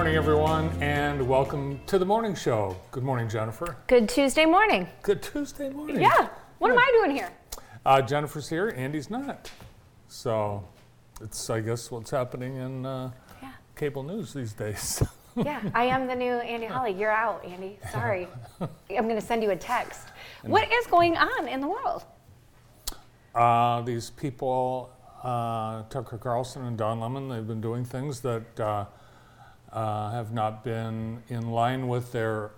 Morning, everyone, and welcome to the morning show. Good morning, Jennifer. Good Tuesday morning. Good Tuesday morning. Yeah. What am I doing here? Uh, Jennifer's here, Andy's not. So it's, I guess, what's happening in uh, Yeah. cable news these days. Yeah, I am the new Andy Holly. You're out, Andy. Sorry. I'm going to send you a text. What is going on in the world? uh, these people, uh, Tucker Carlson and Don Lemon, they've been doing things that uh, have not been in line with their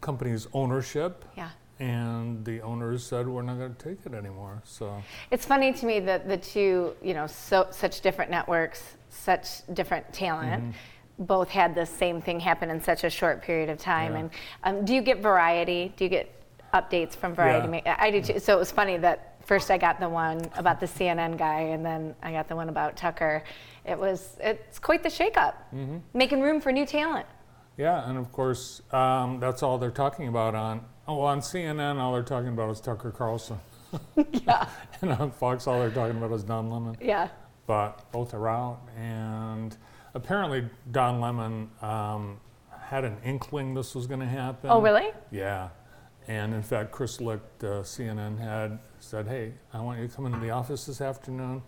company's ownership. Yeah. And the owners said, we're not going to take it anymore. So. It's funny to me that the two, you know, so such different networks, such different talent, both had the same thing happen in such a short period of time. Yeah. And um, do you get variety? Do you get updates from Variety? Yeah. I do too. So it was funny that first I got the one about the CNN guy, and then I got the one about Tucker. It was it's quite the shakeup, making room for new talent. Yeah, and of course, um, that's all they're talking about on. Oh, on CNN, all they're talking about is Tucker Carlson. Yeah. and on Fox, all they're talking about is Don Lemon. Yeah. But both are out, and apparently, Don Lemon um, had an inkling this was going to happen. Oh, really? Yeah. And in fact, Chris Licht, uh, CNN, had said, Hey, I want you to come into the office this afternoon.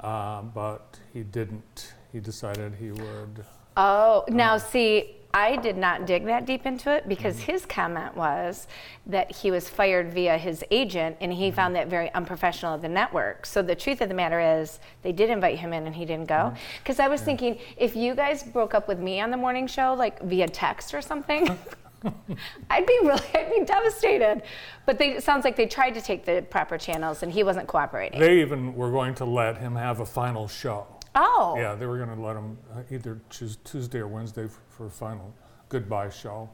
Uh, but he didn't. He decided he would. Oh, now see, I did not dig that deep into it because his comment was that he was fired via his agent and he found that very unprofessional of the network. So the truth of the matter is, they did invite him in and he didn't go. Because I was thinking, if you guys broke up with me on the morning show, like via text or something, I'd be really, I'd be devastated. But they, it sounds like they tried to take the proper channels and he wasn't cooperating. They even were going to let him have a final show. oh, Yeah, they were going to let him uh, either choose Tuesday or Wednesday for, for a final goodbye show.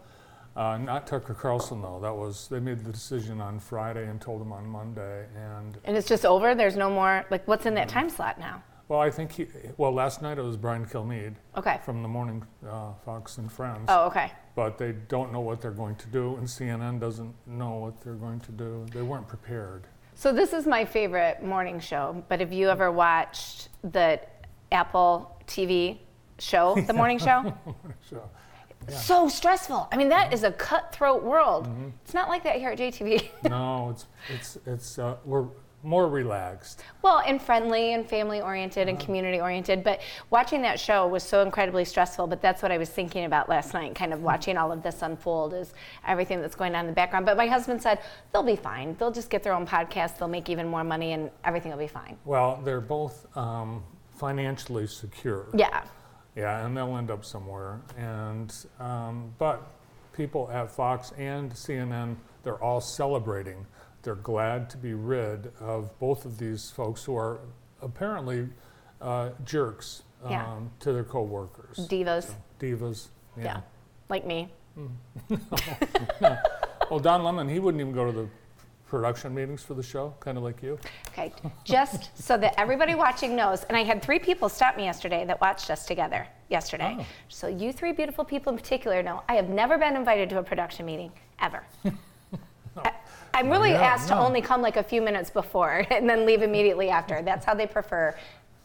Uh, not Tucker Carlson though. That was they made the decision on Friday and told him on Monday. And and it's just over. There's no more. Like, what's in that time slot now? Well, I think he. Well, last night it was Brian Kilmeade Okay. from the morning uh, Fox and Friends. Oh, okay. But they don't know what they're going to do, and CNN doesn't know what they're going to do. They weren't prepared. So this is my favorite morning show. But have you ever watched the Apple TV show, The Morning Show? so, So stressful. I mean, that is a cutthroat world. Mm-hmm. It's not like that here at JTV. no, it's it's it's uh, we're more relaxed. well, and friendly and family oriented and community oriented. But watching that show was so incredibly stressful. But that's what I was thinking about last night, kind of watching all of this unfold is everything that's going on in the background. But my husband said they'll be fine. They'll just get their own podcast. They'll make even more money, and everything will be fine. Well, they're both um, financially secure. Yeah. Yeah, and they'll end up somewhere. And um, but people at Fox and CNN, they're all celebrating. They're glad to be rid of both of these folks who are apparently uh, jerks um, Yeah. to their coworkers, Divas. divas. Yeah. Like me. Well, Don Lemon, he wouldn't even go to the production meetings for the show, kind of like you. Okay, just so that everybody watching knows, and I had three people stop me yesterday that watched us together yesterday. Oh. So you three beautiful people in particular know I have never been invited to a production meeting ever. I'm really Yeah, asked to only come like a few minutes before and then leave immediately after. That's how they prefer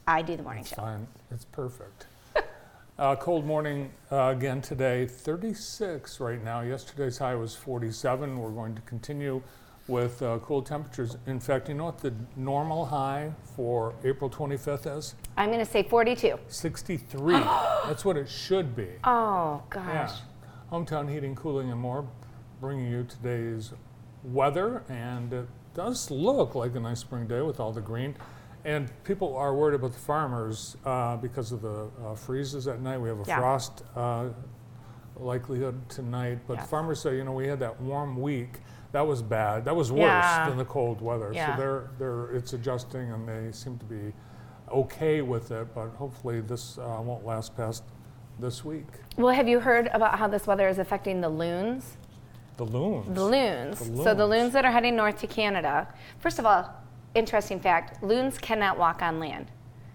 I do the morning show. Fine, it's perfect. uh, cold morning uh, again today, 36 right now. Yesterday's high was 47. We're going to continue with uh, cool temperatures. In fact, you know what the normal high for April 25th is? I'm going to say 42. 63. That's what it should be. Oh gosh. Yeah. gosh. Hometown Heating, Cooling, and More bringing you today's weather, and it does look like a nice spring day with all the green. And people are worried about the farmers uh, because of the uh, freezes at night. We have a Yeah. frost uh, likelihood tonight. But Yes. farmers say, you know, we had that warm week. That was bad. That was worse Yeah. than the cold weather. Yeah. So they're, they're, it's adjusting and they seem to be okay with it. But hopefully this uh, won't last past this week. Well, have you heard about how this weather is affecting the loons? The loons. The loons. So the loons. loons that are heading north to Canada. First of all, interesting fact: loons cannot walk on land.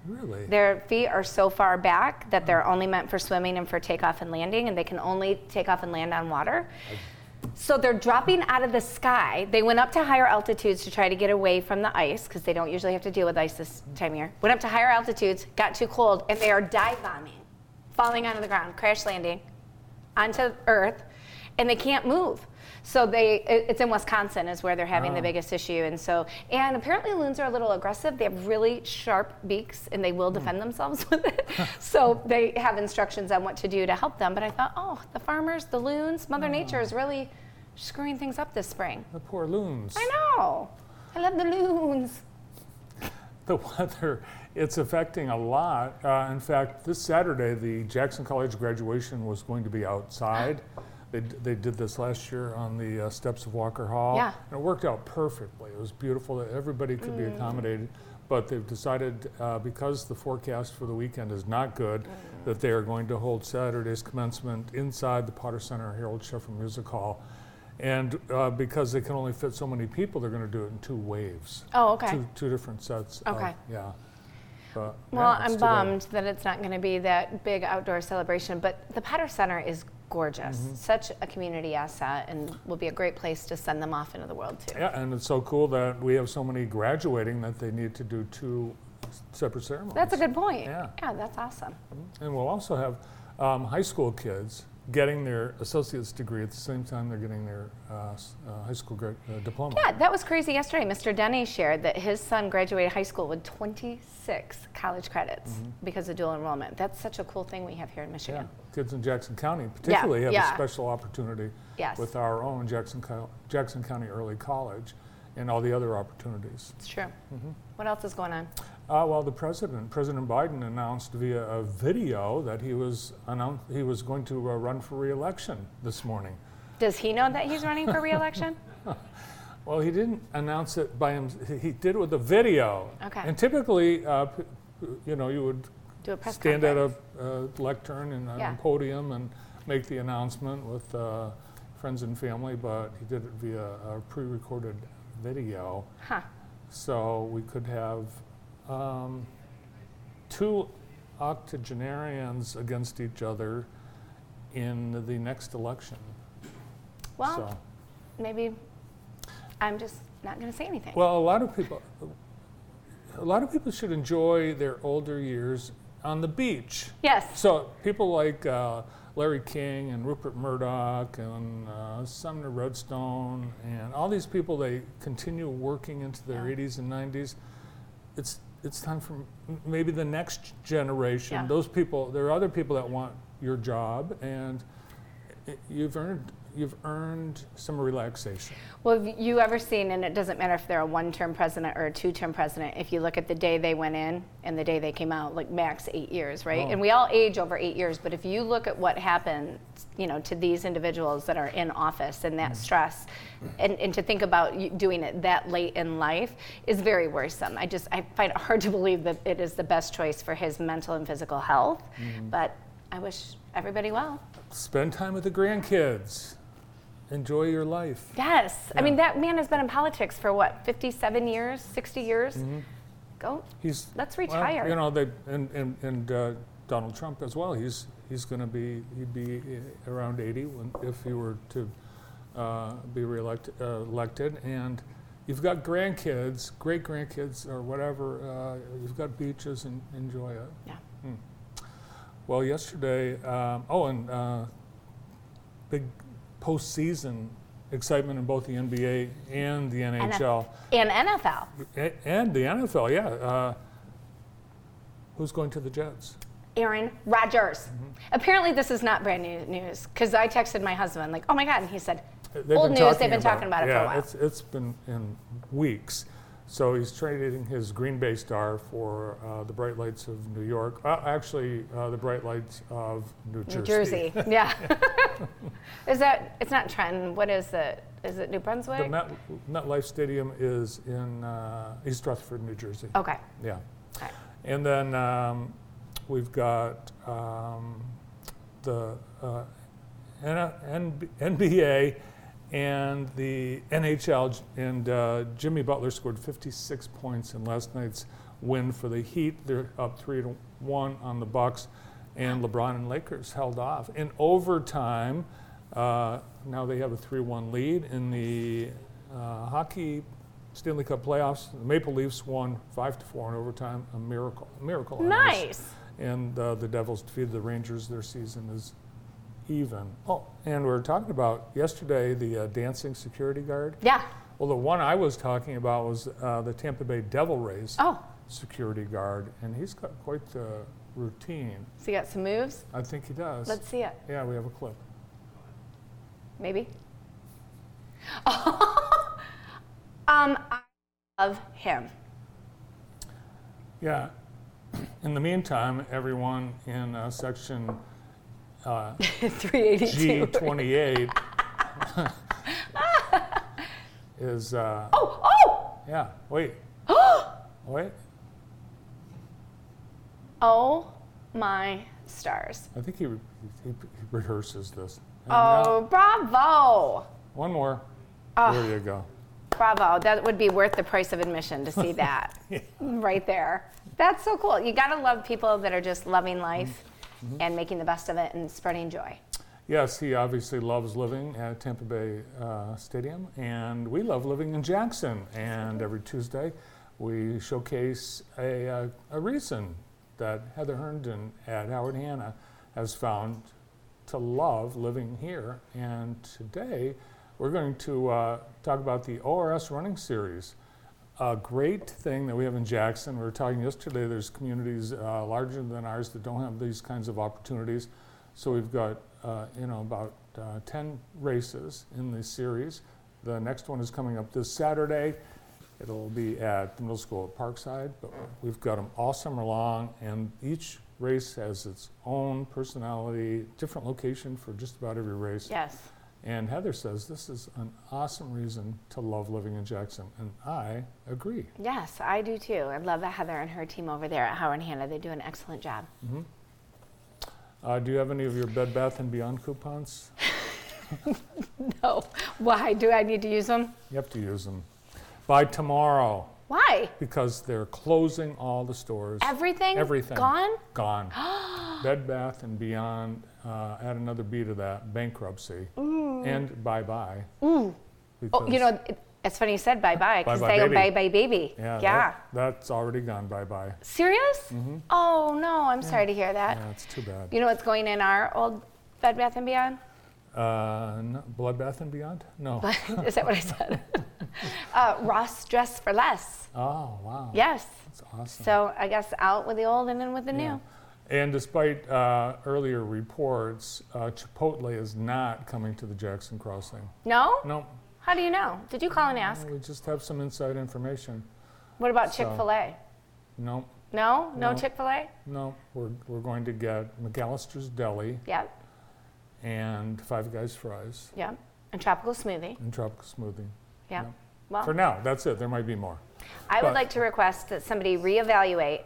Really? Their feet are so far back that they're only meant for swimming and for takeoff and landing, and they can only take off and land on water. So they're dropping out of the sky. They went up to higher altitudes to try to get away from the ice because they don't usually have to deal with ice this time of year. Went up to higher altitudes, got too cold, and they are dive bombing, falling onto the ground, crash landing onto Earth, and they can't move. So they, it's in Wisconsin is where they're having the Oh. biggest issue, and so and apparently loons are a little aggressive. They have really sharp beaks, and they will defend themselves with it. so they have instructions on what to do to help them. But I thought, oh, the farmers, the loons, Mother Nature is really screwing things up this spring. the poor loons. I know. I love the loons. the weather it's affecting a lot uh, in fact this saturday the jackson college graduation was going to be outside they, d- they did this last year on the uh, steps of walker hall Yeah. and it worked out perfectly it was beautiful that everybody could be accommodated but they've decided uh, because the forecast for the weekend is not good that they are going to hold saturday's commencement inside the potter center harold sheffer music hall and uh, because they can only fit so many people they're going to do it in two waves Oh, okay. two, two different sets. of- Okay. yeah. But, Well, yeah, it's I'm too bad. bummed that it's not going to be that big outdoor celebration, but the Potter Center is gorgeous. Mm-hmm. Such a community asset and will be a great place to send them off into the world too. Yeah, and it's so cool that we have so many graduating that they need to do two separate ceremonies. That's a good point. Yeah. yeah that's awesome. And we'll also have um, high school kids getting their associate's degree at the same time they're getting their uh, uh, high school gra- uh, diploma. Yeah, that was crazy yesterday. Mr. Denny shared that his son graduated high school with 26 college credits Mm-hmm. because of dual enrollment. That's such a cool thing we have here in Michigan. Yeah, kids in Jackson County particularly have yeah. a special opportunity Yes. with our own Jackson, Co- Jackson County Early College and all the other opportunities. It's true. Mm-hmm. What else is going on? Uh, well, the president, President Biden, announced via a video that he was annou- he was going to uh, run for re-election this morning. Does he know that he's running for reelection? Well, he didn't announce it by him. He did it with a video. Okay. And typically, uh, p- you know, you would Do a press stand at a uh, lectern and on Yeah. podium and make the announcement with uh, friends and family, but he did it via a pre-recorded video. Huh. So we could have um, two octogenarians against each other in the next election. Well, so, maybe I'm just not going to say anything. well, a lot of people, a lot of people should enjoy their older years on the beach. yes. So people like uh, Larry King and Rupert Murdoch and uh, Sumner Redstone and all these people, they continue working into their Yeah. 80s and 90s. It's it's time for maybe the next generation. Yeah. Those people, there are other people that want your job, and eh, you've earned you've earned some relaxation. Well, have you ever seen, and it doesn't matter if they're a one term president or a two term president, if you look at the day they went in and the day they came out, like max eight years, right? Oh. And we all age over eight years, but if you look at what happened, you know, to these individuals that are in office and Mm. that stress, and, and to think about doing it that late in life is very worrisome. I just, I find it hard to believe that it is the best choice for his mental and physical health, Mm-hmm. but I wish everybody well. Spend time with the grandkids. Enjoy your life. Yes. I mean, that man has been in politics for what, 57 years, 60 years? Go. He's Let's well, retire. you know, they and and, and uh, Donald Trump as well. He's he's going to be he'd be uh, around 80 when, if he were to uh, be reelected uh, elected. And you've got grandkids, great grandkids, or whatever. Uh, you've got beaches and enjoy it. Yeah. Well, yesterday, um, oh, and uh, big postseason excitement in both the NBA and the NHL. And NFL. A- And the NFL, yeah. Uh, who's going to the Jets? Aaron Rodgers. Mm-hmm. Apparently, this is not brand new news because I texted my husband, like, oh my God. And he said, They've Old news, they've been about talking about it for a while. It's, it's been in weeks. So he's trading his Green Bay star for uh, the bright lights of New York. Uh, actually, uh, the bright lights of New Jersey. New Jersey. yeah. is that? It's not Trenton. What is it? Is it New Brunswick? The Met, MetLife Stadium is in uh, East Rutherford, New Jersey. okay. Yeah. Okay. And then um, we've got um, the uh, N- N- NBA and the NHL. And uh, Jimmy Butler scored 56 points in last night's win for the Heat. They're up three to one on the Bucks, and LeBron and Lakers held off in overtime. Uh, now they have a 3-1 lead in the uh, hockey Stanley Cup playoffs. The Maple Leafs won five to four in overtime. A miracle, a miracle. Nice. And uh, the Devils defeated the Rangers. Their season is even. Oh, and we were talking about yesterday the uh, dancing security guard. Yeah. Well, the one I was talking about was uh, the Tampa Bay Devil Rays Oh, security guard, and he's got quite the routine. so he got some moves? I think he does. Let's see it. yeah, we have a clip. Maybe. um, I love him. Yeah. In the meantime, everyone in uh, section uh, 382. G28 is, uh, Oh, oh, yeah, wait, wait. oh my stars. I think he, re- he, he rehearses this. And now- Oh, bravo. One more. Ah. There you go. Bravo. That would be worth the price of admission to see that right there. That's so cool. You got to love people that are just loving life Mm-hmm. And making the best of it and spreading joy. Yes, he obviously loves living at Tampa Bay uh, Stadium, and we love living in Jackson. And every Tuesday, we showcase a, uh, a reason that Heather Herndon at Howard Hanna has found to love living here. And today, we're going to uh, talk about the ORS Running Series. A great thing that we have in Jackson. We were talking yesterday, there's communities uh, larger than ours that don't have these kinds of opportunities. So we've got, uh, you know, about uh, 10 races in this series. The next one is coming up this Saturday. It'll be at the middle school at Parkside, but we've got them all summer long, and each race has its own personality, different location for just about every race. Yes. And Heather says this is an awesome reason to love living in Jackson, and I agree. Yes, I do too. I love that Heather and her team over there at Howard Hanna. They do an excellent job. Uh, do you have any of your Bed Bath and Beyond coupons? No. Why? Do I need to use them? You have to use them by tomorrow Why? because they're closing all the stores. Everything? Everything. Gone? Gone. Bed Bath and Beyond. Uh, add another B to that bankruptcy and bye bye. Oh, you know, it, it's funny you said bye bye because they go bye bye baby. Yeah. Yeah. that- that's already gone bye bye. Serious? Oh no, I'm sorry to hear that. Yeah, it's too bad. You know what's going in our old Bed Bath and Beyond? Uh, no, Blood Bath and Beyond? No. Is that what I said? uh, Ross Dress for Less. oh wow. Yes. That's awesome. So I guess out with the old and in with the Yeah. new. And despite uh, earlier reports, uh, Chipotle is not coming to the Jackson Crossing. No? No, How do you know? Did you call and ask? we just have some inside information. What about So- Chick Fil A? No, No, no, No. Chick Fil A. no, we're, we're going to get McAllister's Deli Yeah, and Five Guys Fries yeah, and tropical smoothie. and Tropical Smoothie. Yeah. Yeah. Well, For now, that's it. There might be more. I would like to request that somebody reevaluate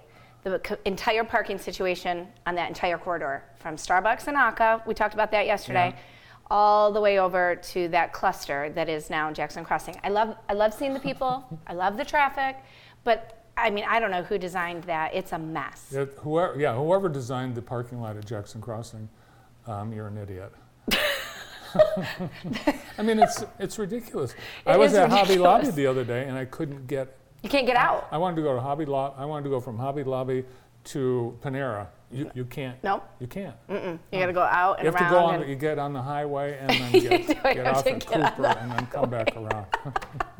the co- entire parking situation on that entire corridor from Starbucks and Aka. We talked about that yesterday. Yeah. All the way over to that cluster that is now Jackson Crossing. I love, I love seeing the people. I love the traffic, but I mean, I don't know who designed that. It's a mess. Yeah, whoever, yeah, whoever designed the parking lot at Jackson Crossing, um, you're an idiot. I mean, it's it's ridiculous. I was at Hobby Lobby the other day, and I couldn't get. You can't get out. I wanted to go to Hobby Lobby. I wanted to go from Hobby Lobby to Panera. You you can't. Nope. You can't. You got to go out and You have to go on. and- You get on the highway and then You get, do, get have off to at get on Cooper the and then come back around.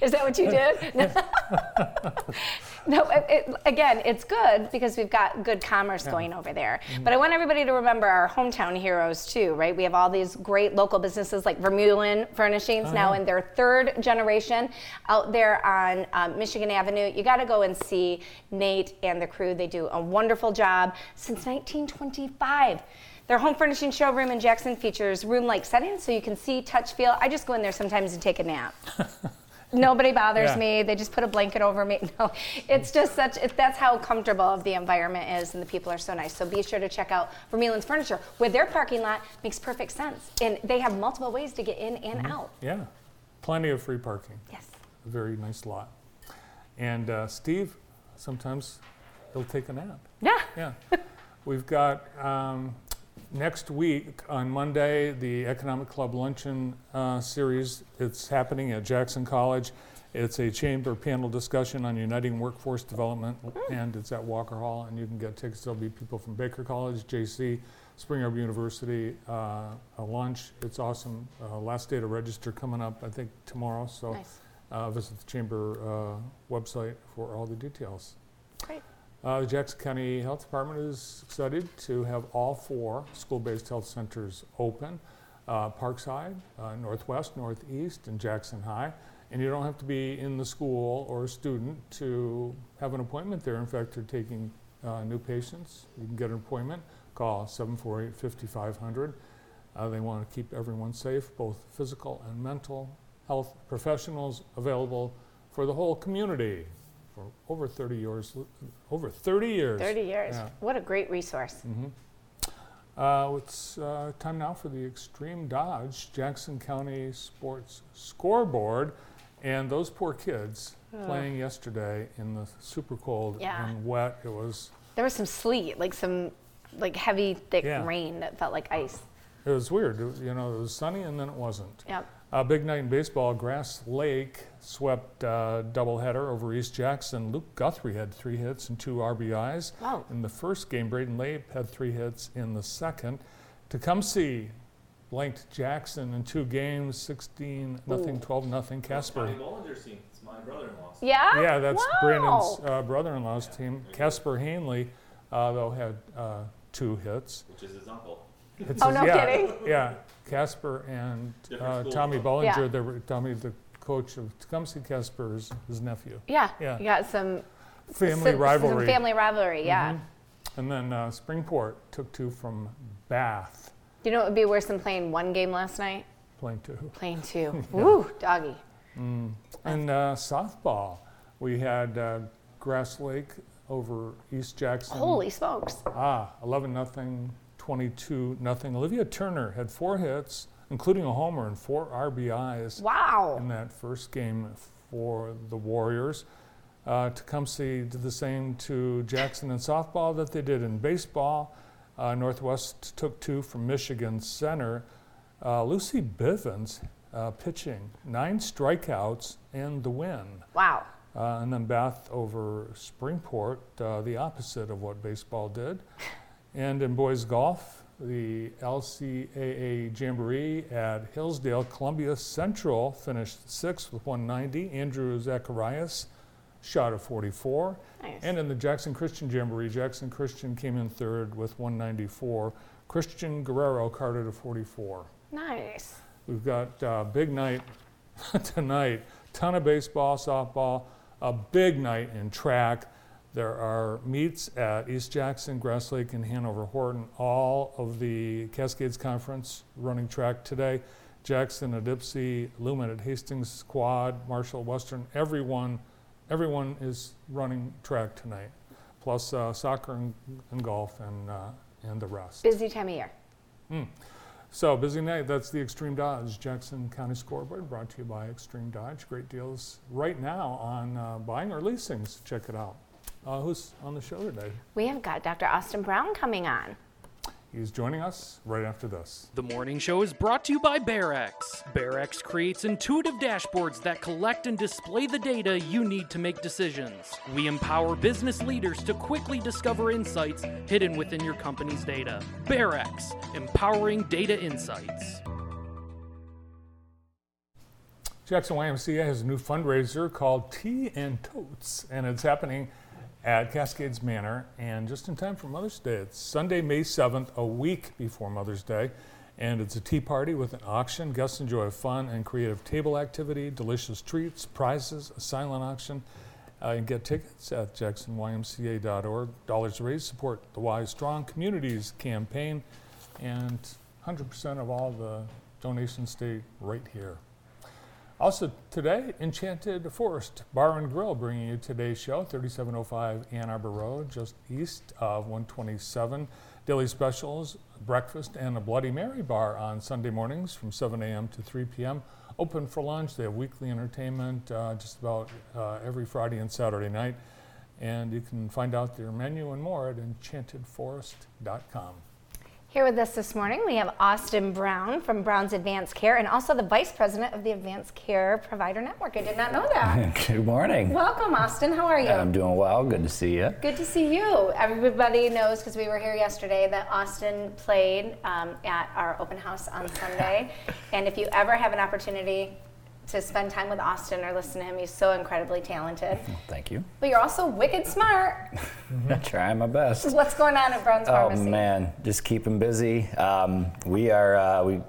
Is that what you did? no, it, it, again, it's good because we've got good commerce going over there. But I want everybody to remember our hometown heroes too, right? We have all these great local businesses like Vermeulen Furnishings now yeah. in their third generation out there on um, Michigan Avenue. You got to go and see Nate and the crew. They do a wonderful job since 1925. Their home furnishing showroom in Jackson features room-like settings so you can see, touch, feel. I just go in there sometimes and take a nap. Nobody bothers Yeah. me. They just put a blanket over me. No, it's just such. It, that's how comfortable the environment is, and the people are so nice. So be sure to check out Vermeulen's Furniture, where their parking lot makes perfect sense, and they have multiple ways to get in and out. Yeah, plenty of free parking. Yes. A very nice lot. And uh, Steve, sometimes he'll take a nap. Yeah. Yeah. We've got um, next week on Monday the Economic Club Luncheon uh, series. It's happening at Jackson College. It's a chamber panel discussion on uniting workforce development, and it's at Walker Hall. And you can get tickets. There'll be people from Baker College, JC, Spring Arbor University, uh, a lunch. It's awesome. Uh, last day to register coming up, I think tomorrow. So Nice. uh, visit the chamber uh, website for all the details. Great. Uh, the Jackson County Health Department is excited to have all four school-based health centers open. Uh, Parkside, uh, Northwest, Northeast, and Jackson High. And you don't have to be in the school or a student to have an appointment there. In fact, they're taking uh, new patients. You can get an appointment. Call 748-5500. Uh, they want to keep everyone safe, both physical and mental health professionals available for the whole community for over 30 years. Over 30 years. 30 years. Yeah. What a great resource. Mm-hmm. Uh, it's uh, time now for the Extreme Dodge Jackson County Sports Scoreboard. And those poor kids playing yesterday in the super cold Yeah. and wet. It was There was some sleet, like some like heavy, thick Yeah. rain that felt like ice. it was weird. It was- you know, it was sunny and then it wasn't. Yep. Uh, big night in baseball. Grass Lake swept uh, doubleheader over East Jackson. Luke Guthrie had three hits and two RBIs. Wow. In the first game, Braden Lape had three hits in the second. Tecumseh blanked Jackson in two games, 16 nothing, Ooh. 12 nothing. Casper. Tommy Bollinger's team. It's my brother-in-law's. Yeah. Yeah, that's wow. Brandon's uh, brother-in-law's team. Casper Hanley, uh, though, had uh, two hits. which is his uncle. It's Oh, his- no yeah, kidding? Yeah, Casper and uh, Tommy though. Bollinger. Yeah. They were Tommy, the coach of Tecumseh. Casper is his nephew. Yeah. Yeah. You got some Family some, rivalry. Some family rivalry. Yeah. Mhm. And then uh, Springport took two from Bath, You know, it would be worse than playing one game last night. playing two. Playing two. Woo, doggy. Mm. And uh, softball, we had uh, Grass Lake over East Jackson. Holy smokes. Ah, 11 nothing, 22 nothing. Olivia Turner had four hits, including a homer and four RBIs Wow. in that first game for the Warriors. Uh, Tecumseh did the same to Jackson in softball that they did in baseball. Uh, Northwest took two from Michigan Center. Uh, Lucy Bivens uh, pitching, nine strikeouts and the win. Wow. Uh, and then Bath over Springport, uh, the opposite of what baseball did. And in boys golf, the LCAA Jamboree at Hillsdale, Columbia Central finished sixth with 190. Andrew Zacharias shot a 44. Nice. And in the Jackson Christian Jamboree, Jackson Christian came in third with 194. Christian Guerrero carded a 44. nice. We've got a big night tonight. Ton of baseball, softball, a big night in track. There are meets at East Jackson, Grass Lake, and Hanover Horton. All of the Cascades Conference running track today. Jackson at Ypsi, Lumen at Hastings Quad, Marshall Western. Everyone, everyone is running track tonight. Plus uh, soccer and, and golf and uh, and the rest. Busy time of year. So busy night. That's the Extreme Dodge Jackson County Scoreboard, brought to you by Extreme Dodge. Great deals right now on uh, buying or leasing. So check it out. Uh, who's on the show today? We have got Dr. Austin Brown coming on. He's joining us right after this. The morning show is brought to you by BearEx. BearEx creates intuitive dashboards that collect and display the data you need to make decisions. We empower business leaders to quickly discover insights hidden within your company's data. BearEx, empowering data insights. Jackson YMCA has a new fundraiser called Tea and Totes, and it's happening at Cascades Manor, and just in time for Mother's Day. It's Sunday, May 7th, a week before Mother's Day, and it's a tea party with an auction. Guests enjoy a fun and creative table activity, delicious treats, prizes, a silent auction. Uh, can get tickets at jacksonymca.org. Dollars raised support the Wise Strong Communities campaign, and 100% of all the donations stay right here. Also today, Enchanted Forest Bar and Grill bringing you today's show, 3705 Ann Arbor Road, just east of 127. Daily specials, breakfast, and a Bloody Mary bar on Sunday mornings from 7 a.m. to 3 p.m. Open for lunch. They have weekly entertainment uh, just about uh, every Friday and Saturday night. And you can find out their menu and more at enchantedforest.com. Here with us this morning, we have Austin Brown from Brown's Advanced Care and also the Vice President of the Advanced Care Provider Network. I did not know that. Good morning. Welcome, Austin. How are you? I'm doing well. Good to see you. Good to see you. Everybody knows because we were here yesterday that Austin played um, at our open house on Sunday. and if you ever have an opportunity to spend time with Austin or listen to him, he's so incredibly talented. Thank you. But you're also wicked smart. I Trying my best. What's going on at Brown's Pharmacy? Oh man, just keeping busy. Um, we are uh, we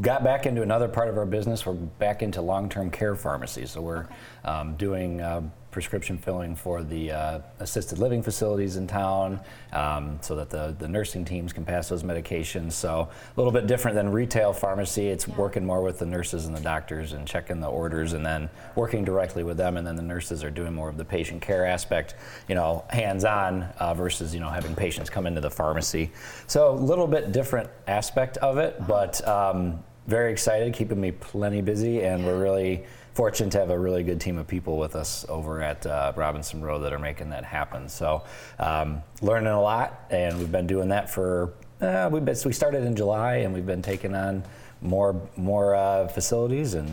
got back into another part of our business. We're back into long-term care pharmacy. So we're um, doing uh, prescription filling for the uh, assisted living facilities in town, um, so that the the nursing teams can pass those medications. So a little bit different than retail pharmacy. It's working more with the nurses and the doctors and checking the orders, and then working directly with them. And then the nurses are doing more of the patient care aspect, you know, hands-on uh, versus you know having patients come into the pharmacy. So a little bit different aspect of it, but um, very excited, keeping me plenty busy, and we're really fortunate to have a really good team of people with us over at uh, Robinson Road that are making that happen. So um, learning a lot, and we've been doing that for uh, we've been, we started in July, and we've been taking on more more uh, facilities and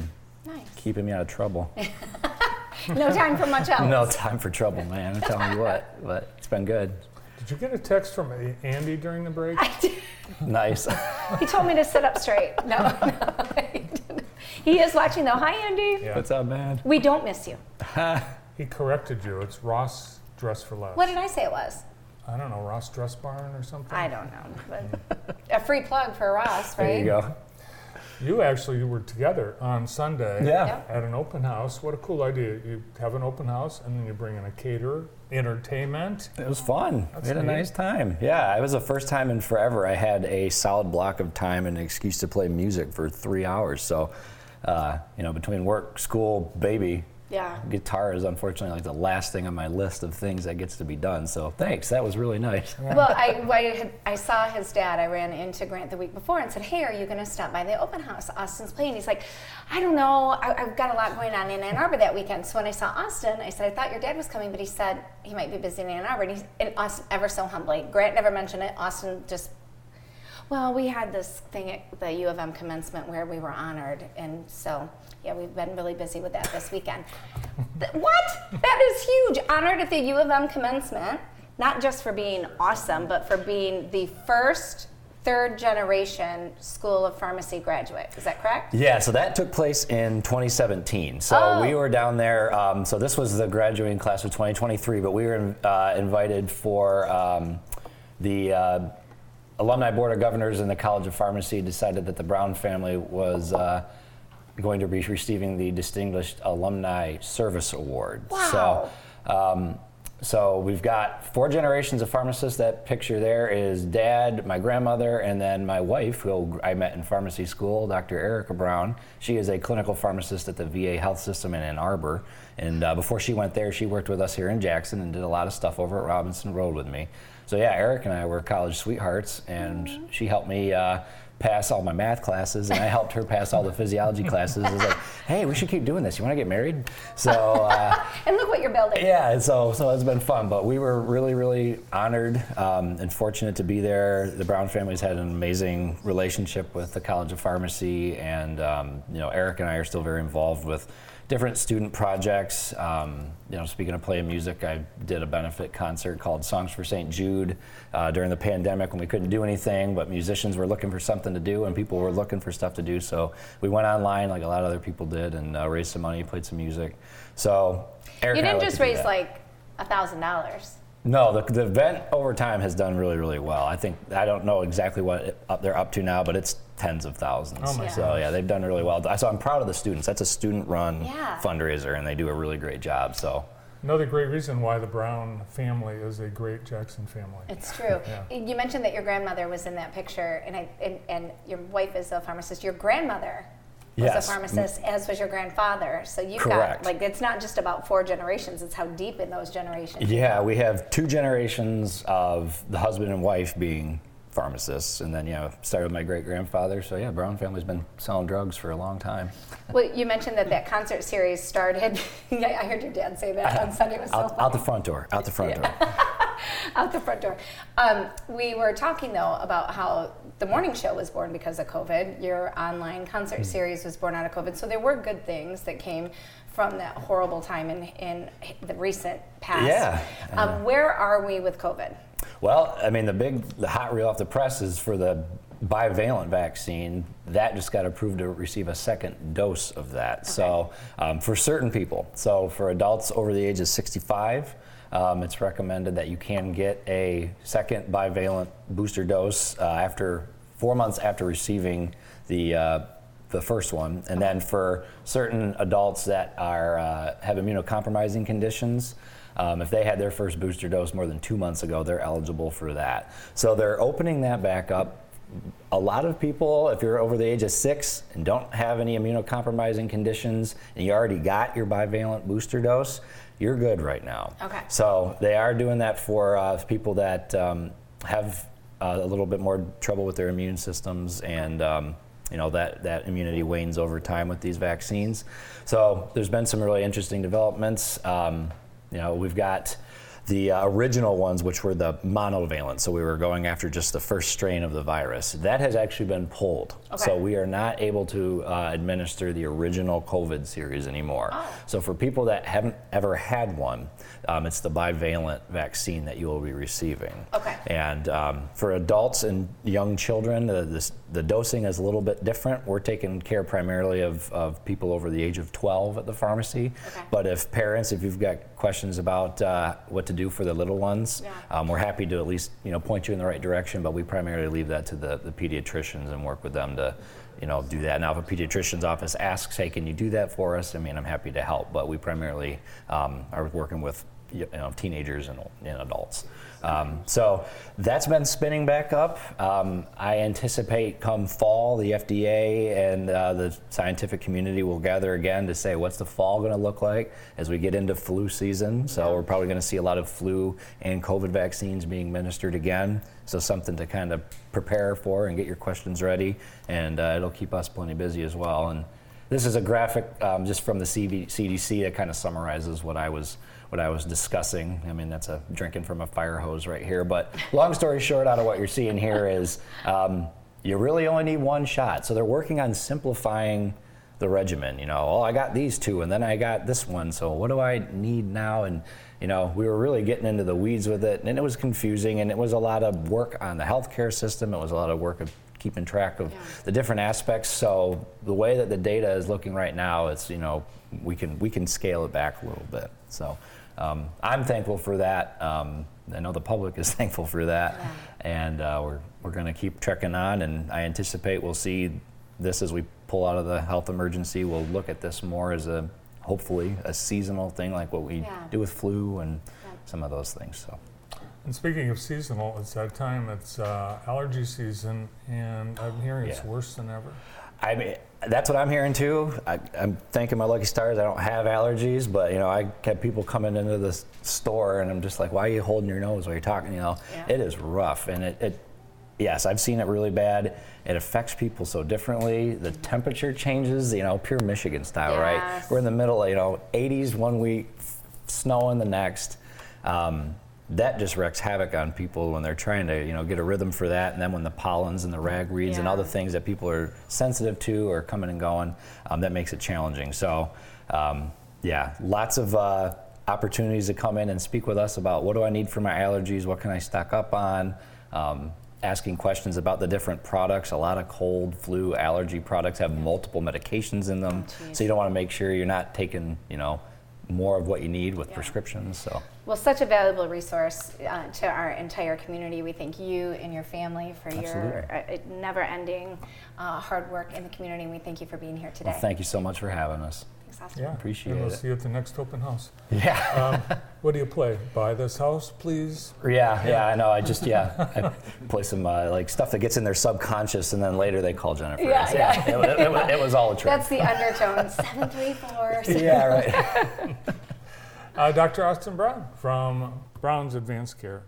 Nice. keeping me out of trouble. No time for much else. no time for trouble, man. I'm telling you what, but it's been good. Did you get a text from Andy during the break? Nice. He told me to sit up straight. No, no, he is watching though. Hi, Andy. Yeah. What's up, man? We don't miss you. He corrected you. It's Ross Dress for Less. What did I say it was? I don't know, Ross Dress Barn or something? I don't know. But a free plug for Ross, right? There you go. You actually were together on Sunday Yeah. at an open house. What a cool idea. You have an open house and then you bring in a caterer, entertainment. It was fun. That's we had a nice time. Yeah, it was the first time in forever I had a solid block of time and an excuse to play music for three hours. So, uh, you know, between work, school, baby, Yeah. guitar is unfortunately like the last thing on my list of things that gets to be done. So, thanks. That was really nice. Well, I, I, had, I saw his dad. I ran into Grant the week before and said, Hey, are you going to stop by the open house? Austin's playing. He's like, I don't know. I, I've got a lot going on in Ann Arbor that weekend. So when I saw Austin, I said, I thought your dad was coming, but he said he might be busy in Ann Arbor. And, he's, and Austin, ever so humbly, Grant never mentioned it. Austin just Well, we had this thing at the U of M commencement where we were honored, and so yeah, we've been really busy with that this weekend. Th- what? That is huge! Honored at the U of M commencement, not just for being awesome, but for being the first third generation School of Pharmacy graduate. Is that correct? Yeah, so that took place in 2017. So Oh. we were down there. Um, so this was the graduating class of 2023, but we were uh, invited for um, the uh, Alumni Board of Governors and the College of Pharmacy decided that the Brown family was uh, going to be receiving the Distinguished Alumni Service Award. Wow. So, um, so we've got four generations of pharmacists. That picture there is dad, my grandmother, and then my wife, who I met in pharmacy school, Dr. Erica Brown. She is a clinical pharmacist at the VA Health System in Ann Arbor. And uh, before she went there, she worked with us here in Jackson and did a lot of stuff over at Robinson Road with me. So yeah, Erica and I were college sweethearts, and she helped me uh, pass all my math classes, and I helped her pass all the physiology classes. It was like, hey, we should keep doing this. You want to get married? So. Uh, And look what you're building. yeah, so so it's been fun, but we were really really honored um, and fortunate to be there. The Brown family's had an amazing relationship with the College of Pharmacy, and um, you know Erica and I are still very involved with different student projects. Um, you know, speaking of playing music, I did a benefit concert called Songs for St. Jude uh, during the pandemic when we couldn't do anything, but musicians were looking for something to do and people were looking for stuff to do. So we went online like a lot of other people did and uh, raised some money, played some music. So Eric You didn't just raise that. like a thousand dollars. No, the, the event over time has done really, really well. I think I don't know exactly what it, up they're up to now, but it's tens of thousands. Oh my so gosh. yeah, they've done really well. So I'm proud of the students. That's a student-run Yeah. fundraiser, and they do a really great job. So Another great reason why the Brown family is a great Jackson family. It's true. Yeah. You mentioned that your grandmother was in that picture, and, I, and, and your wife is a pharmacist. Your grandmother was Yes. a pharmacist, as was your grandfather. So you've Correct. got, like, it's not just about four generations, it's how deep in those generations. yeah, we have two generations of the husband and wife being pharmacists, and then you know started with my great grandfather. So yeah, Brown family's been selling drugs for a long time. Well, you mentioned that that concert series started. yeah, I heard your dad say that on Sunday. It was so Out, funny. out the front door. Out the front door. out the front door. Um, we were talking though about how the morning show was born because of COVID. Your online concert Hmm. series was born out of COVID. So there were good things that came from that horrible time in, in the recent past. Yeah. Um, where are we with COVID? Well, I mean, the big, the hot reel off the press is for the bivalent vaccine. That just got approved to receive a second dose of that. So, um, for certain people, so for adults over the age of 65, um, it's recommended that you can get a second bivalent booster dose uh, after four months after receiving the uh, the first one, and then for certain adults that are uh, have immunocompromising conditions, um, if they had their first booster dose more than two months ago, they're eligible for that. So they're opening that back up. A lot of people, if you're over the age of six and don't have any immunocompromising conditions, and you already got your bivalent booster dose, you're good right now. Okay. So they are doing that for uh, people that um, have uh, a little bit more trouble with their immune systems, and um, you know that that immunity wanes over time with these vaccines. So there's been some really interesting developments. Um, you know, we've got the uh, original ones, which were the monovalent. So we were going after just the first strain of the virus. That has actually been pulled. So we are not able to uh, administer the original COVID series anymore. Oh. So for people that haven't ever had one, um, it's the bivalent vaccine that you will be receiving. Okay. And um, for adults and young children, the, the, the dosing is a little bit different. We're taking care primarily of, of people over the age of 12 at the pharmacy. Okay. But if parents, if you've got questions about uh, what to do for the little ones, Yeah. um, we're happy to at least you know point you in the right direction. But we primarily leave that to the, the pediatricians and work with them to you know do that. Now, if a pediatrician's office asks, "Hey, can you do that for us?" I mean, I'm happy to help. But we primarily um, are working with you know, teenagers and, and adults. Um, so that's been spinning back up. Um, I anticipate come fall, the FDA and uh, the scientific community will gather again to say what's the fall going to look like as we get into flu season. So we're probably going to see a lot of flu and COVID vaccines being administered again. So something to kind of prepare for and get your questions ready, and uh, it'll keep us plenty busy as well. And this is a graphic um, just from the CDC that kind of summarizes what I was what I was discussing. I mean, that's a drinking from a fire hose right here. But long story short, out of what you're seeing here is um, you really only need one shot. So they're working on simplifying the regimen. You know, oh, I got these two, and then I got this one. So what do I need now? And you know, we were really getting into the weeds with it, and it was confusing, and it was a lot of work on the healthcare system. It was a lot of work of keeping track of the different aspects. So the way that the data is looking right now, it's you know we can we can scale it back a little bit. So um, I'm thankful for that. Um, I know the public is thankful for that, and uh, we're we're going to keep trekking on. And I anticipate we'll see this as we pull out of the health emergency. We'll look at this more as a hopefully a seasonal thing, like what we Yeah. do with flu and some of those things. So. And speaking of seasonal, it's that time, it's uh, allergy season, and I'm hearing it's Yeah. worse than ever. I mean, that's what I'm hearing too. I, I'm thanking my lucky stars. I don't have allergies, but you know, I had people coming into the store, and I'm just like, "Why are you holding your nose while you're talking?" You know, Yeah. it is rough, and it, it. Yes, I've seen it really bad. It affects people so differently. The temperature changes, you know, pure Michigan style, right? We're in the middle, of, you know, 80s one week, snow in the next. Um, that just wreaks havoc on people when they're trying to, you know, get a rhythm for that. And then when the pollens and the ragweeds and Yeah. other things that people are sensitive to are coming and going, um, that makes it challenging. So, um, yeah, lots of uh, opportunities to come in and speak with us about what do I need for my allergies, what can I stock up on, um, asking questions about the different products. A lot of cold, flu, allergy products have multiple medications in them, so you don't want to make sure you're not taking, you know, more of what you need with prescriptions. So. Well, such a valuable resource uh, to our entire community. We thank you and your family for your uh, never-ending uh, hard work in the community, and we thank you for being here today. Well, thank you so much for having us. Thanks, Austin. Yeah. Appreciate and we'll it. see you at the next open house. Yeah. Um, what do you play? Buy this house, please. Yeah, yeah, I know. I just yeah, I play some uh, like stuff that gets in their subconscious, and then later they call Jennifer. Yeah, Yes, It, it, it it was all a trick. That's the undertone. Seven three four. yeah, right. Uh, Dr. Austin Brown from Brown's Advanced Care.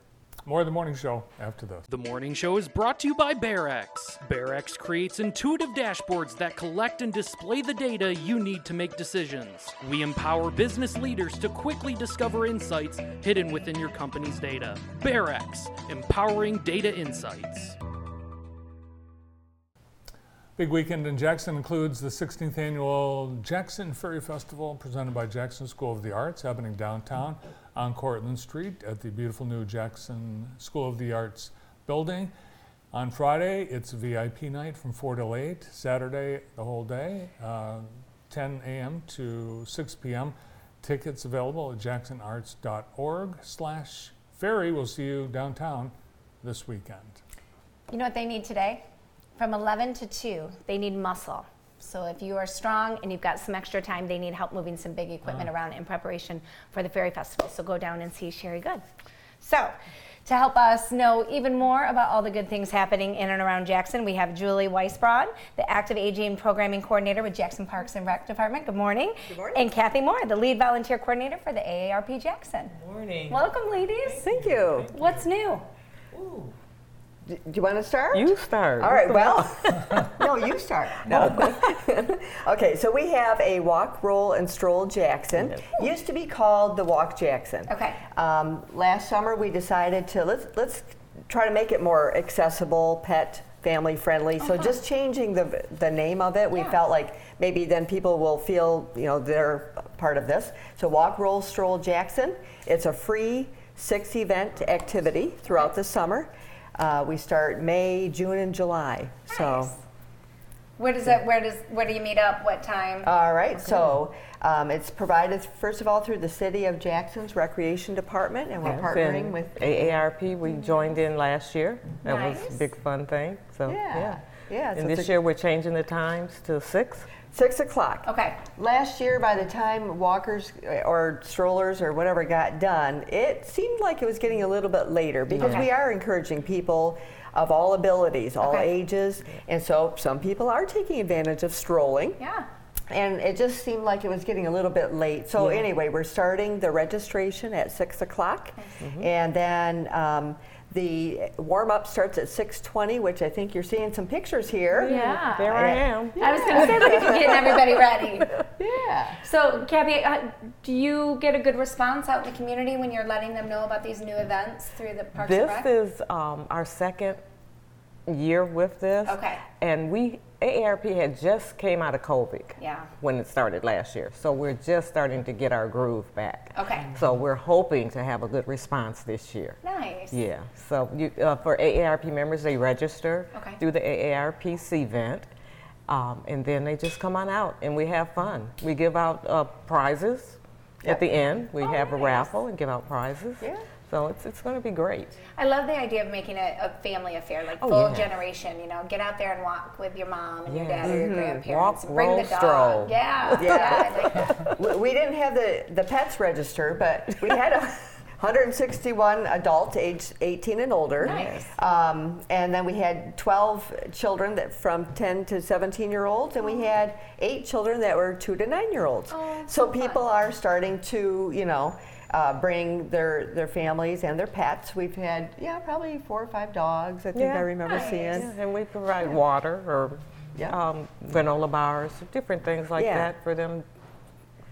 More of the morning show after this. The morning show is brought to you by BearEx. BearEx creates intuitive dashboards that collect and display the data you need to make decisions. We empower business leaders to quickly discover insights hidden within your company's data. BearEx, empowering data insights. Big weekend in Jackson includes the 16th annual Jackson Fairy Festival presented by Jackson School of the Arts happening downtown on Cortland Street at the beautiful new Jackson School of the Arts building. On Friday, it's VIP night from 4 till 8. Saturday, the whole day, uh, 10 a.m. to 6 p.m. Tickets available at jacksonarts.org slash ferry. We'll see you downtown this weekend. You know what they need today? From 11 to 2, they need muscle. So if you are strong and you've got some extra time, they need help moving some big equipment uh-huh. around in preparation for the Fairy Festival. So go down and see Sherry Good. So to help us know even more about all the good things happening in and around Jackson, we have Julie Weisbrod, the Active Aging Programming Coordinator with Jackson Parks and Rec Department. Good morning. Good morning. And Cathy Moore, the Lead Volunteer Coordinator for the AARP Jackson. Good Morning. Welcome, ladies. Thank you. What's new? D- Do you want to start? You start. All right, well, no, you start. No. okay, so we have a walk, roll, and stroll Jackson. Used to be called the Walk Jackson. Okay. Um, last summer, we decided to let's let's try to make it more accessible, pet family friendly. So just changing the the name of it, we Yeah. felt like maybe then people will feel you know they're part of this. So walk, roll, stroll Jackson. It's a free six event activity throughout the summer. Uh, we start May, June, and July. So. Nice. Where does that? Where does? Where do you meet up? What time? All right, so um, it's provided first of all through the City of Jackson's Recreation Department, and we're Yes, partnering and with. AARP. We joined in last year. That was Nice. a big fun thing. So Yeah, yeah. yeah. so And it's this a- year we're changing the times to six. Six o'clock. Okay. Last year, by the time walkers uh, or strollers or whatever got done, it seemed like it was getting a little bit later because Okay. we are encouraging people of all abilities, all Okay. ages, and so some people are taking advantage of strolling. Yeah. And it just seemed like it was getting a little bit late. So Yeah. anyway, we're starting the registration at six o'clock, and then um, the warm up starts at six twenty, which I think you're seeing some pictures here. Yeah. There I am. I was going to say, look at you getting everybody ready. Yeah. So, Cathy, uh, do you get a good response out in the community when you're letting them know about these new events through the Parks and This Rec? is um, our second year with this. Okay. And we AARP had just came out of COVID. Yeah. When it started last year, so we're just starting to get our groove back. Okay. So we're hoping to have a good response this year. Nice. Yeah, so you, uh, for AARP members, they register Okay. through the AARP event, um, and then they just come on out and we have fun. We give out uh, prizes Yep. at the end. We Oh, have a raffle and give out prizes. Yeah. So it's, it's going to be great. I love the idea of making it a family affair, like Oh, full yeah. generation. You know, get out there and walk with your mom and your Yeah. dad or your grandparents. Walk, Bring roll, the dog. stroll. Yeah. Yeah. I like. We- We didn't have the, the pets register, but we had a 161 adults aged 18 and older. Nice. Um, and then we had 12 children that from 10 to 17 year olds, and we had eight children that were two to nine year olds. Oh, so so people are starting to, you know, uh, bring their, their families and their pets. We've had, yeah, probably four or five dogs, I think Yeah. I remember Nice. seeing. Yeah, and we provide water or Yeah. um, granola bars, different things like Yeah. that for them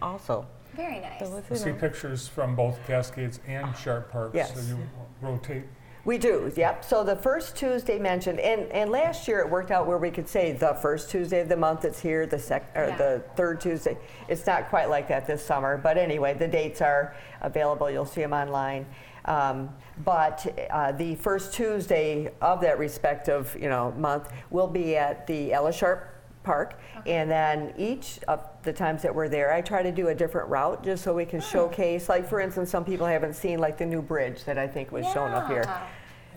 also. Very nice. So I you see pictures from both Cascades and Sharp Park. So Yes. you rotate. We do, yep. So the first Tuesday mentioned, and, and last year it worked out where we could say the first Tuesday of the month it's here, the sec, or Yeah. the third Tuesday. It's not quite like that this summer, but anyway, the dates are available. You'll see them online. Um, but uh, the first Tuesday of that respective, you know, month will be at the Ella Sharp Park, and then each of the times that we're there, I try to do a different route just so we can oh. showcase. Like for instance, some people haven't seen like the new bridge that I think was shown up here. Yeah.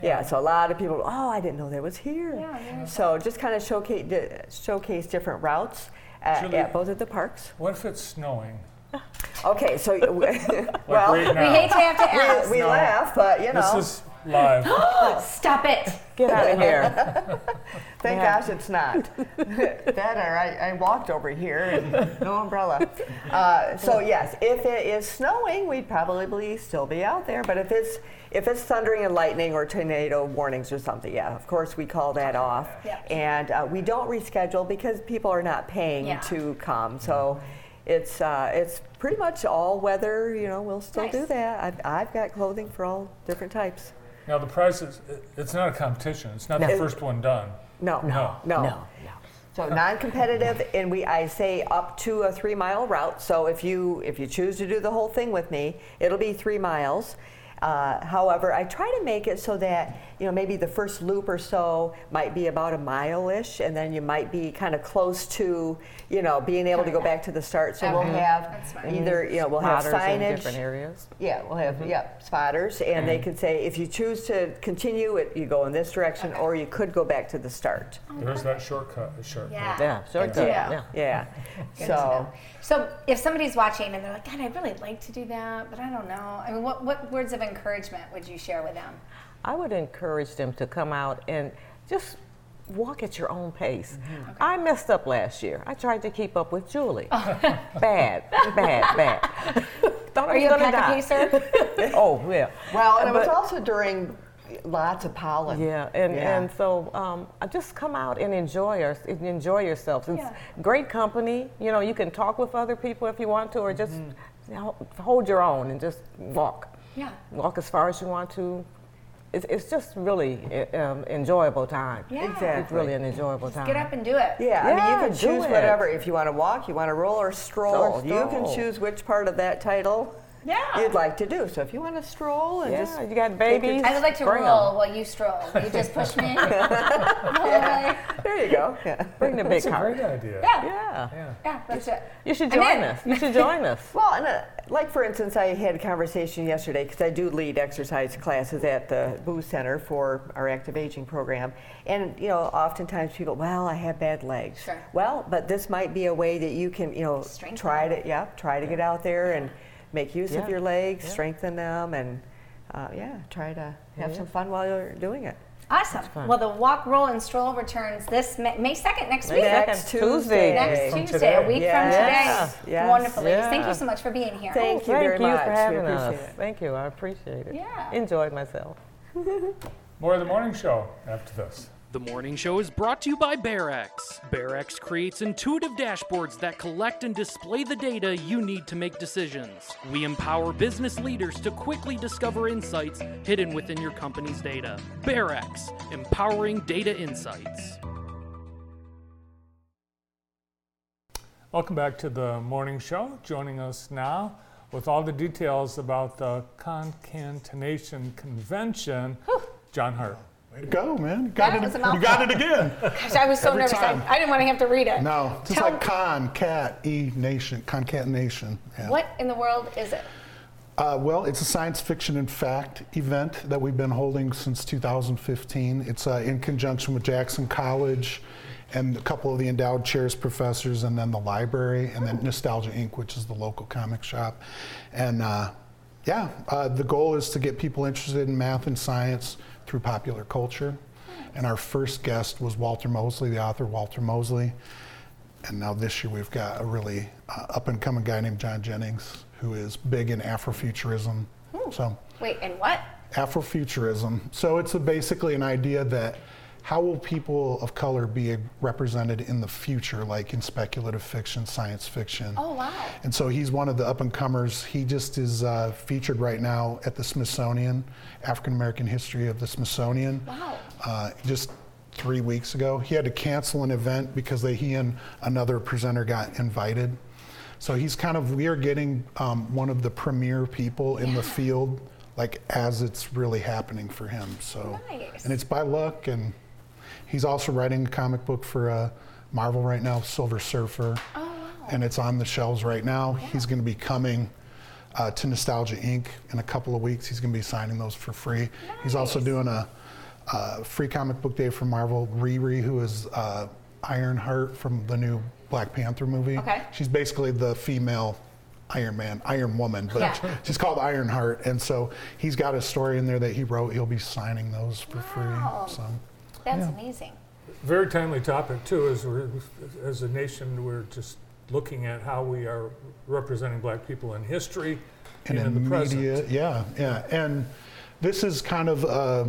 Yeah, so a lot of people, oh, I didn't know that was here. Yeah, very so just kind of showcase di- showcase different routes at, Julie- at both of the parks. What if it's snowing? Okay, so Like well, right We hate to have to ask. we No. laugh, but you know, This is live. Stop it. Get out of here. thank Yeah. gosh it's not. that or I, I walked over here and no umbrella. Uh, so yes, if it is snowing, we'd probably still be out there. But if it's if it's thundering and lightning or tornado warnings or something, yeah, of course we call that off. Yeah. And uh, we don't reschedule because people are not paying Yeah. to come. So it's uh, it's pretty much all weather. You know, we'll still do that. I've, I've got clothing for all different types. Now the price is it's not a competition. It's not the No. first one done. No no, No. no, So non-competitive, and we I say up to a three-mile route. So if you if you choose to do the whole thing with me, it'll be three miles. Uh, however, I try to make it so that you know maybe the first loop or so might be about a mile-ish, and then you might be kind of close to you know being able to go back to the start. So we'll have either you know we'll have Spotters in different areas. Yeah, we'll have mm-hmm. yeah spotters, and they mm-hmm. could say if you choose to continue it, you go in this direction, or you could go back to the start. There's that shortcut. Sharp Yeah. Yeah, shortcut. Yeah. Yeah. Yeah. Good so. know. So if somebody's watching and they're like, God, I'd really like to do that, but I don't know. I mean, what, what words of encouragement would you share with them? I would encourage them to come out and just walk at your own pace. I messed up last year. I tried to keep up with Julie. bad, bad, bad. Thought I Are was you a gonna pack die. pacer? Oh yeah. Well, and it was also during lots of pollen. Yeah, and, Yeah. and so um, just come out and enjoy your, enjoy yourselves. It's Yeah. great company. You know, you can talk with other people if you want to, or just Mm-hmm. you hold your own and just walk. Yeah. Walk as far as you want to. It's, it's just really uh, um, enjoyable time. Yeah. It's really an enjoyable time. Get up and do it. Yeah, I mean, you can choose it. whatever. If you want to walk, you want to roll or stroll. Or You can choose which part of that title Yeah. you'd like to do. So if you want to stroll and Yeah, just you got babies. I would like to bring 'em. roll while you stroll. You just push me. Roll away. there you go. Yeah. Bring the big That's a cart. great idea. Yeah. Yeah. Yeah. Yeah, that's it. You should join us. You should join us. Well, and uh, like for instance, I had a conversation yesterday because I do lead exercise classes at the Booth Center for our active aging program, and you know, oftentimes people, well, I have bad legs. Sure. Well, but this might be a way that you can, you know, Strengthen try to, yeah, try to get out there and make use of your legs, Yeah. strengthen them, and uh, yeah, try to have Yeah. some fun while you're doing it. Awesome. Well, the walk, roll, and stroll returns this May, May 2nd, next week. second. Next Tuesday. Tuesday. Next From Tuesday, a week Yes. from today. Yes. Wonderful, ladies. Thank you so much for being here. Thank you Thank very you much. for having us. appreciate it. Thank you. I appreciate it. Yeah. Enjoyed myself. More of the morning show after this. The morning show is brought to you by BearEx. BearEx creates intuitive dashboards that collect and display the data you need to make decisions. We empower business leaders to quickly discover insights hidden within your company's data. BearEx, empowering data insights. Welcome back to the morning show. Joining us now with all the details about the Concatenation Convention, Jon Hart. Way to go, man. You got, That it, you got it again. Gosh, I was so Every nervous. I. I didn't want to have to read it. No, just Tell like con, cat, e, nation, concatenation. Yeah. What in the world is it? Uh, well, it's a science fiction and fact event that we've been holding since 2015. It's uh, in conjunction with Jackson College and a couple of the endowed chairs professors, and then the library, and then Nostalgia Inc., which is the local comic shop. And uh, yeah, uh, the goal is to get people interested in math and science through popular culture. And our first guest was Walter Mosley, the author Walter Mosley. And now this year we've got a really uh, up and coming guy named John Jennings who is big in Afrofuturism. So Wait, and what? Afrofuturism. So it's a basically an idea that how will people of color be represented in the future, like in speculative fiction, science fiction? Oh, wow. And so he's one of the up and comers. He just is uh, featured right now at the Smithsonian, African American History of the Smithsonian. Wow. Uh, just three weeks ago. He had to cancel an event because they, he and another presenter got invited. So he's kind of, we are getting um, one of the premier people in the field, like as it's really happening for him. So, Nice. and it's by luck. And he's also writing a comic book for uh, Marvel right now, Silver Surfer. Oh, wow. And it's on the shelves right now. He's going to be coming uh, to Nostalgia Inc. in a couple of weeks. He's going to be signing those for free. He's also doing a, uh free comic book day for Marvel. Riri, who is uh, Ironheart from the new Black Panther movie. Okay. She's basically the female Iron Man, Iron Woman, but Yeah. she's called Ironheart. And so he's got a story in there that he wrote. He'll be signing those for Wow. free. So. That's Yeah. amazing. Very timely topic too, as we're, as a nation, we're just looking at how we are representing black people in history and, and in the in present. media. Yeah, yeah. And this is kind of, uh,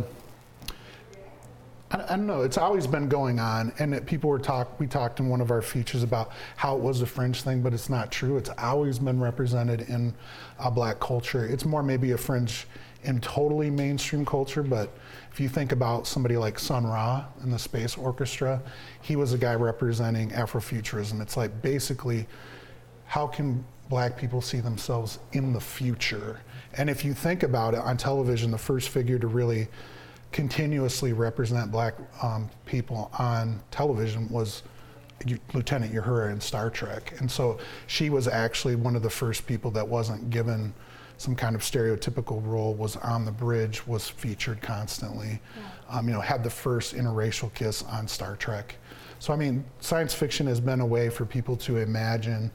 I, I don't know, it's always been going on. And that people were talk, we talked in one of our features about how it was a fringe thing, but it's not true. It's always been represented in a black culture. It's more maybe a fringe in totally mainstream culture, but if you think about somebody like Sun Ra in the Space Orchestra, he was a guy representing Afrofuturism. It's like basically how can black people see themselves in the future? And if you think about it on television, the first figure to really continuously represent black um, people on television was Lieutenant Uhura in Star Trek. And so she was actually one of the first people that wasn't given some kind of stereotypical role, was on the bridge, was featured constantly, um, you know, had the first interracial kiss on Star Trek. So, I mean, science fiction has been a way for people to imagine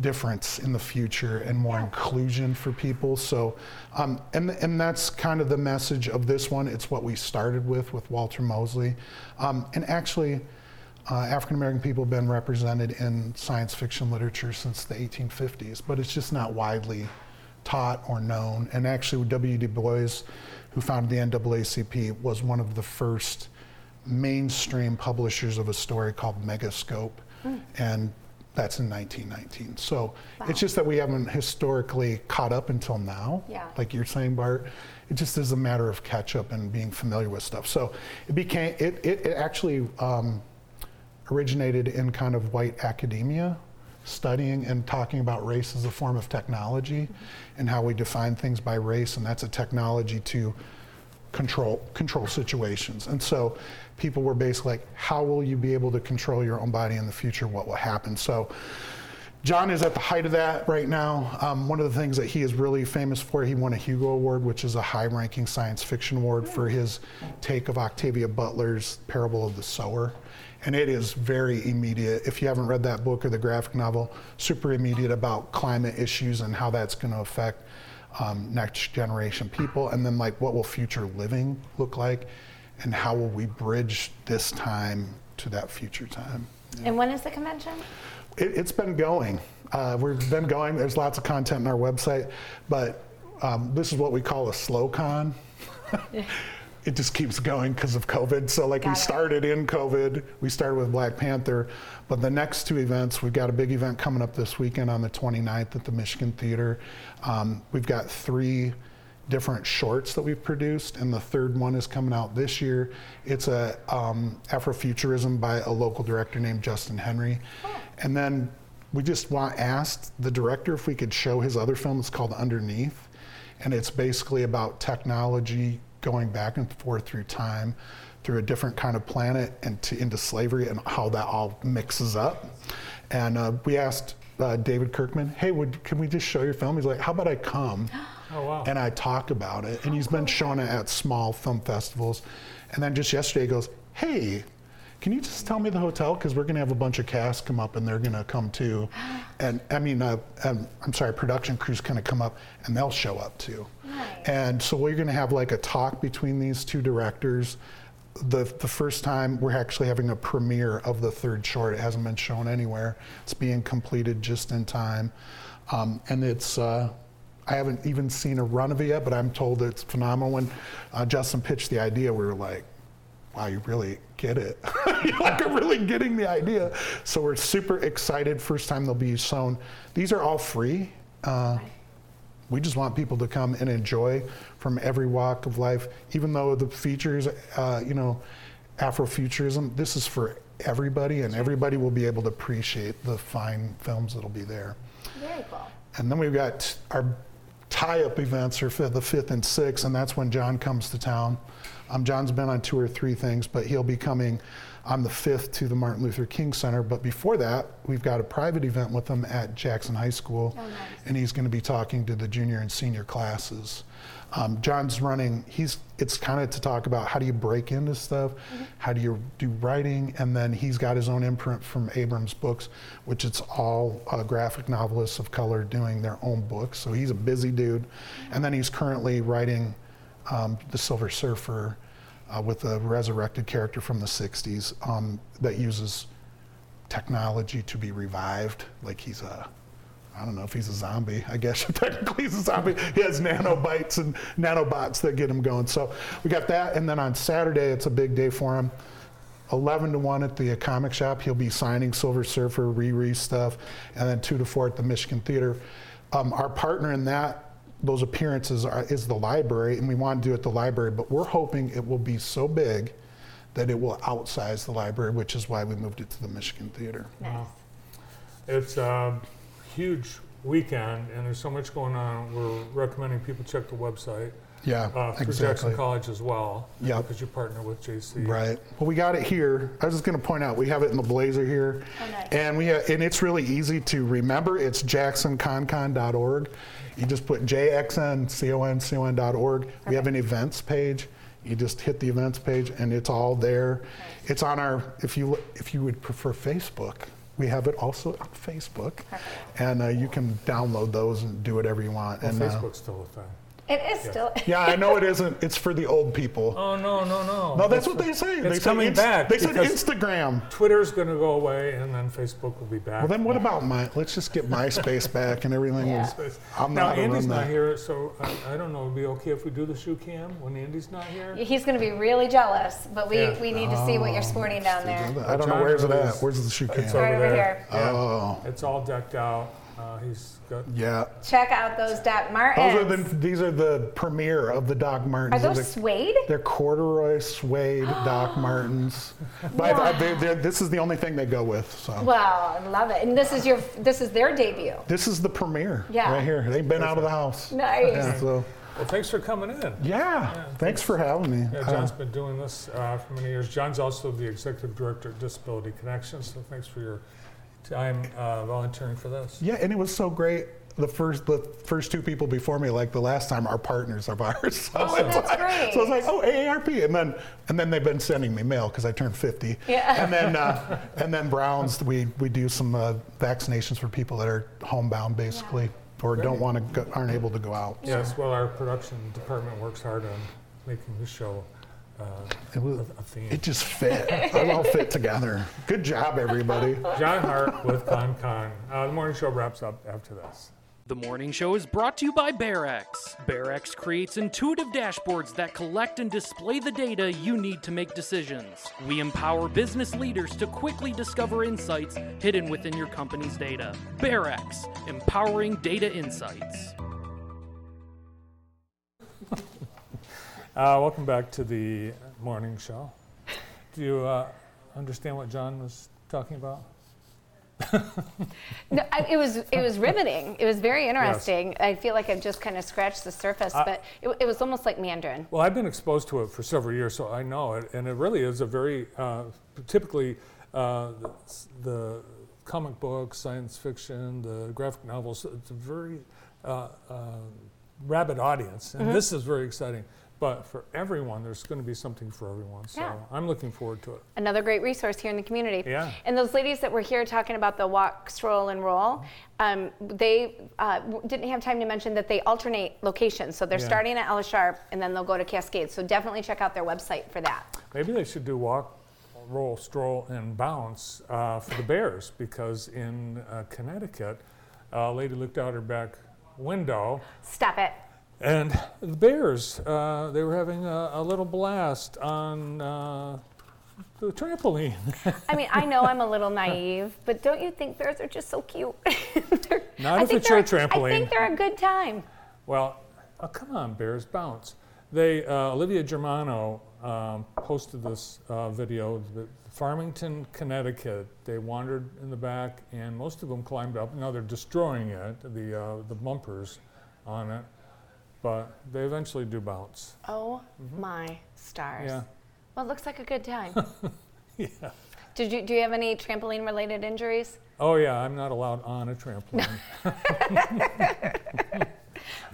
difference in the future and more inclusion for people. So, um, and and that's kind of the message of this one. It's what we started with with Walter Mosley, um, and actually. Uh, African American people have been represented in science fiction literature since the 1850s, but it's just not widely taught or known. And actually, W. Du Bois, who founded the NAACP, was one of the first mainstream publishers of a story called Megascope, and that's in 1919. So it's just that we haven't historically caught up until now. Yeah. Like you're saying, Bart, it just is a matter of catch up and being familiar with stuff. So it became it. It, it actually um, originated in kind of white academia. Studying and talking about race as a form of technology and how we define things by race, and that's a technology to control control situations. And so people were basically like, how will you be able to control your own body in the future? What will happen? So John is at the height of that right now. Um, one of the things that he is really famous for, he won a Hugo Award, which is a high-ranking science fiction award for his take of Octavia Butler's Parable of the Sower. And it is very immediate. If you haven't read that book or the graphic novel, super immediate about climate issues and how that's going to affect um, next generation people. And then, like, what will future living look like? And how will we bridge this time to that future time? And when is the convention? It, it's been going. Uh, we've been going. There's lots of content on our website, but um, this is what we call a slow con. it just keeps going because of COVID. So, like, Got we it. started in COVID. We started with Black Panther, but the next two events, we've got a big event coming up this weekend on the 29th at the Michigan Theater. Um, we've got three different shorts that we've produced, and the third one is coming out this year. It's a um, Afrofuturism by a local director named Justin Henry, oh. and then we just want asked the director if we could show his other film. It's called Underneath, and it's basically about technology going back and forth through time, through a different kind of planet, and to, into slavery, and how that all mixes up. And uh, we asked uh, David Kirkman, "Hey, would can we just show your film?" He's like, "How about I come?" Oh, wow. And I talk about it, and he's been showing it at small film festivals. And then just yesterday, he goes, "Hey, can you just tell me the hotel? Because we're going to have a bunch of cast come up, and they're going to come too. And I mean, uh, um, I'm sorry, production crews kind of come up, and they'll show up too. And so we're going to have like a talk between these two directors. The, the first time we're actually having a premiere of the third short. It hasn't been shown anywhere. It's being completed just in time. Um, and it's, uh, I haven't even seen a run of it yet, but I'm told it's phenomenal. When uh, Justin pitched the idea, we were like, wow, you really get it. You're like, I'm really getting the idea. So we're super excited. First time they'll be shown. These are all free. Uh, we just want people to come and enjoy from every walk of life, even though the features, uh, you know, Afrofuturism, this is for everybody, and everybody will be able to appreciate the fine films that'll be there. Very cool. And then we've got our tie-up events are for the fifth and sixth, and that's when John comes to town. Um, John's been on two or three things, but he'll be coming on the fifth to the Martin Luther King Center. But before that, we've got a private event with him at Jackson High School, and he's going to be talking to the junior and senior classes. Um, John's running. He's. It's kind of to talk about how do you break into stuff, how do you do writing, and then he's got his own imprint from Abrams Books, which it's all uh, graphic novelists of color doing their own books. So he's a busy dude, and then he's currently writing um, the Silver Surfer uh, with a resurrected character from the '60s um, that uses technology to be revived, like he's a I don't know if he's a zombie. I guess technically he's a zombie. He has nanobites and nanobots that get him going. So we got that, and then on Saturday it's a big day for him. 11 to 1 at the comic shop. He'll be signing Silver Surfer, Riri stuff, and then 2 to 4 at the Michigan Theater. Um, our partner in that, those appearances are, is the library, and we want to do it at the library, but we're hoping it will be so big that it will outsize the library, which is why we moved it to the Michigan Theater. Nice. It's a huge weekend, and there's so much going on. We're recommending people check the website Yeah, uh, through exactly. Jackson College as well. Yep. Because you partner with JC. Right. Well, we got it here. I was just going to point out we have it in the blazer here, Oh, nice. and we ha- and it's really easy to remember. It's jacksonconcon.org. You just put jxnconcon.org. We have an events page. You just hit the events page, and it's all there. It's on our. If you if you would prefer Facebook, we have it also on Facebook, and uh, you can download those and do whatever you want. Well, and uh, Facebook's still a thing. It is still. yeah, I know it isn't. It's for the old people. Oh no no no! no, that's what they say. It's they say coming inst- back They said Instagram. Twitter's going to go away, and then Facebook will be back. Well, then what about my? Let's just get MySpace back and everything. Yeah. is- I'm now not gonna Andy's not that. here, so I, I don't know. It'd be okay if we do the shoe cam when Andy's not here. He's going to be really jealous, but we, Yeah. we need to see what you're sporting down oh, there. I don't know where's it at. Where's the shoe It's cam? Right over here. Yeah. Oh, It's all decked out. Uh, he's got. yeah. Check out those Doc Those Martens. are the. These are the premiere of the Doc Are Martens. those They're- suede? They're corduroy suede Doc Martens. But I- they're- they're- this is the only thing they go with. So Wow, I love it. And this is your this is their debut. this is the premiere Yeah. right here. They've been out of the house. Nice. Yeah. So Well, thanks for coming in. yeah. Thanks for having me. Yeah, Uh, Jon's been doing this uh, for many years. Jon's also the executive director at Disability Connections, so thanks for your time uh, volunteering for this. Yeah, and it was so great. The first, the first two people before me, like the last time, are partners of ours. So, it's That's like, great. so it's like, oh, AARP, and then and then they've been sending me mail because I turned 50. Yeah. And then uh, and then Browns, we we do some uh, vaccinations for people that are homebound, basically, or don't want to, aren't able to go out. Yes, well, our production department works hard on making the show It, was, a, a theme. it just fit. It all fit together. Good job, everybody. Jon Hart with Con Con. Uh, the morning show wraps up after this. The morning show is brought to you by BearEx. BearEx creates intuitive dashboards that collect and display the data you need to make decisions. We empower business leaders to quickly discover insights hidden within your company's data. BearEx, empowering data insights. Uh, welcome back to the morning show. Do you uh, understand what Jon was talking about? No, I, it was it was riveting. It was very interesting. I feel like I've just kind of scratched the surface, but it, it was almost like Mandarin. Well, I've been exposed to it for several years, so I know it, and it really is a very uh, typically uh, the, the comic books, science fiction, the graphic novels. It's a very uh, uh, rabid audience, and this is very exciting. But for everyone, there's going to be something for everyone. So Yeah. I'm looking forward to it. Another great resource here in the community. Yeah. And those ladies that were here talking about the walk, stroll, and roll, um, they uh, didn't have time to mention that they alternate locations. So they're Yeah. starting at Ella Sharp and then they'll go to Cascade. So definitely check out their website for that. Maybe they should do walk, roll, stroll, and bounce uh, for the Bears because in uh, Connecticut, a lady looked out her back window Stop it. And the Bears, uh, they were having a, a little blast on uh, the trampoline. I mean, I know I'm a little naive, but don't you think bears are just so cute? Not I if think it's your they're- I think they're a good time. Well, oh, come on, Bears, bounce. They, uh, Olivia Germano um, posted this uh, video. The Farmington, Connecticut. They wandered in the back, and most of them climbed up. Now they're destroying it, the uh, the bumpers on it, but they eventually do bounce. Oh my stars. Yeah. Well, it looks like a good time. Yeah. Did you do you have any trampoline related injuries? Oh yeah, I'm not allowed on a trampoline.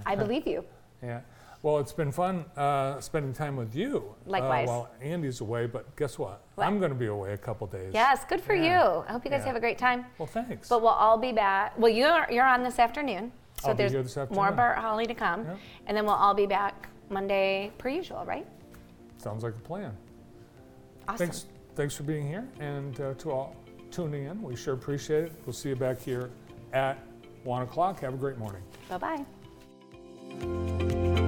I believe you. Yeah. Well, it's been fun uh, spending time with you. Likewise. Uh, while Andy's away, but guess what? What? I'm going to be away a couple days. Yes, good for Yeah. you. I hope you guys Yeah. have a great time. Well, thanks. But we'll all be back. Well, you're you're on this afternoon, so I'll there's more Bart Holly to come, yeah. and then we'll all be back Monday per usual, right? Sounds like a plan. Awesome. Thanks, thanks for being here, and uh, to all tuning in, we sure appreciate it. We'll see you back here at one o'clock. Have a great morning. Bye bye.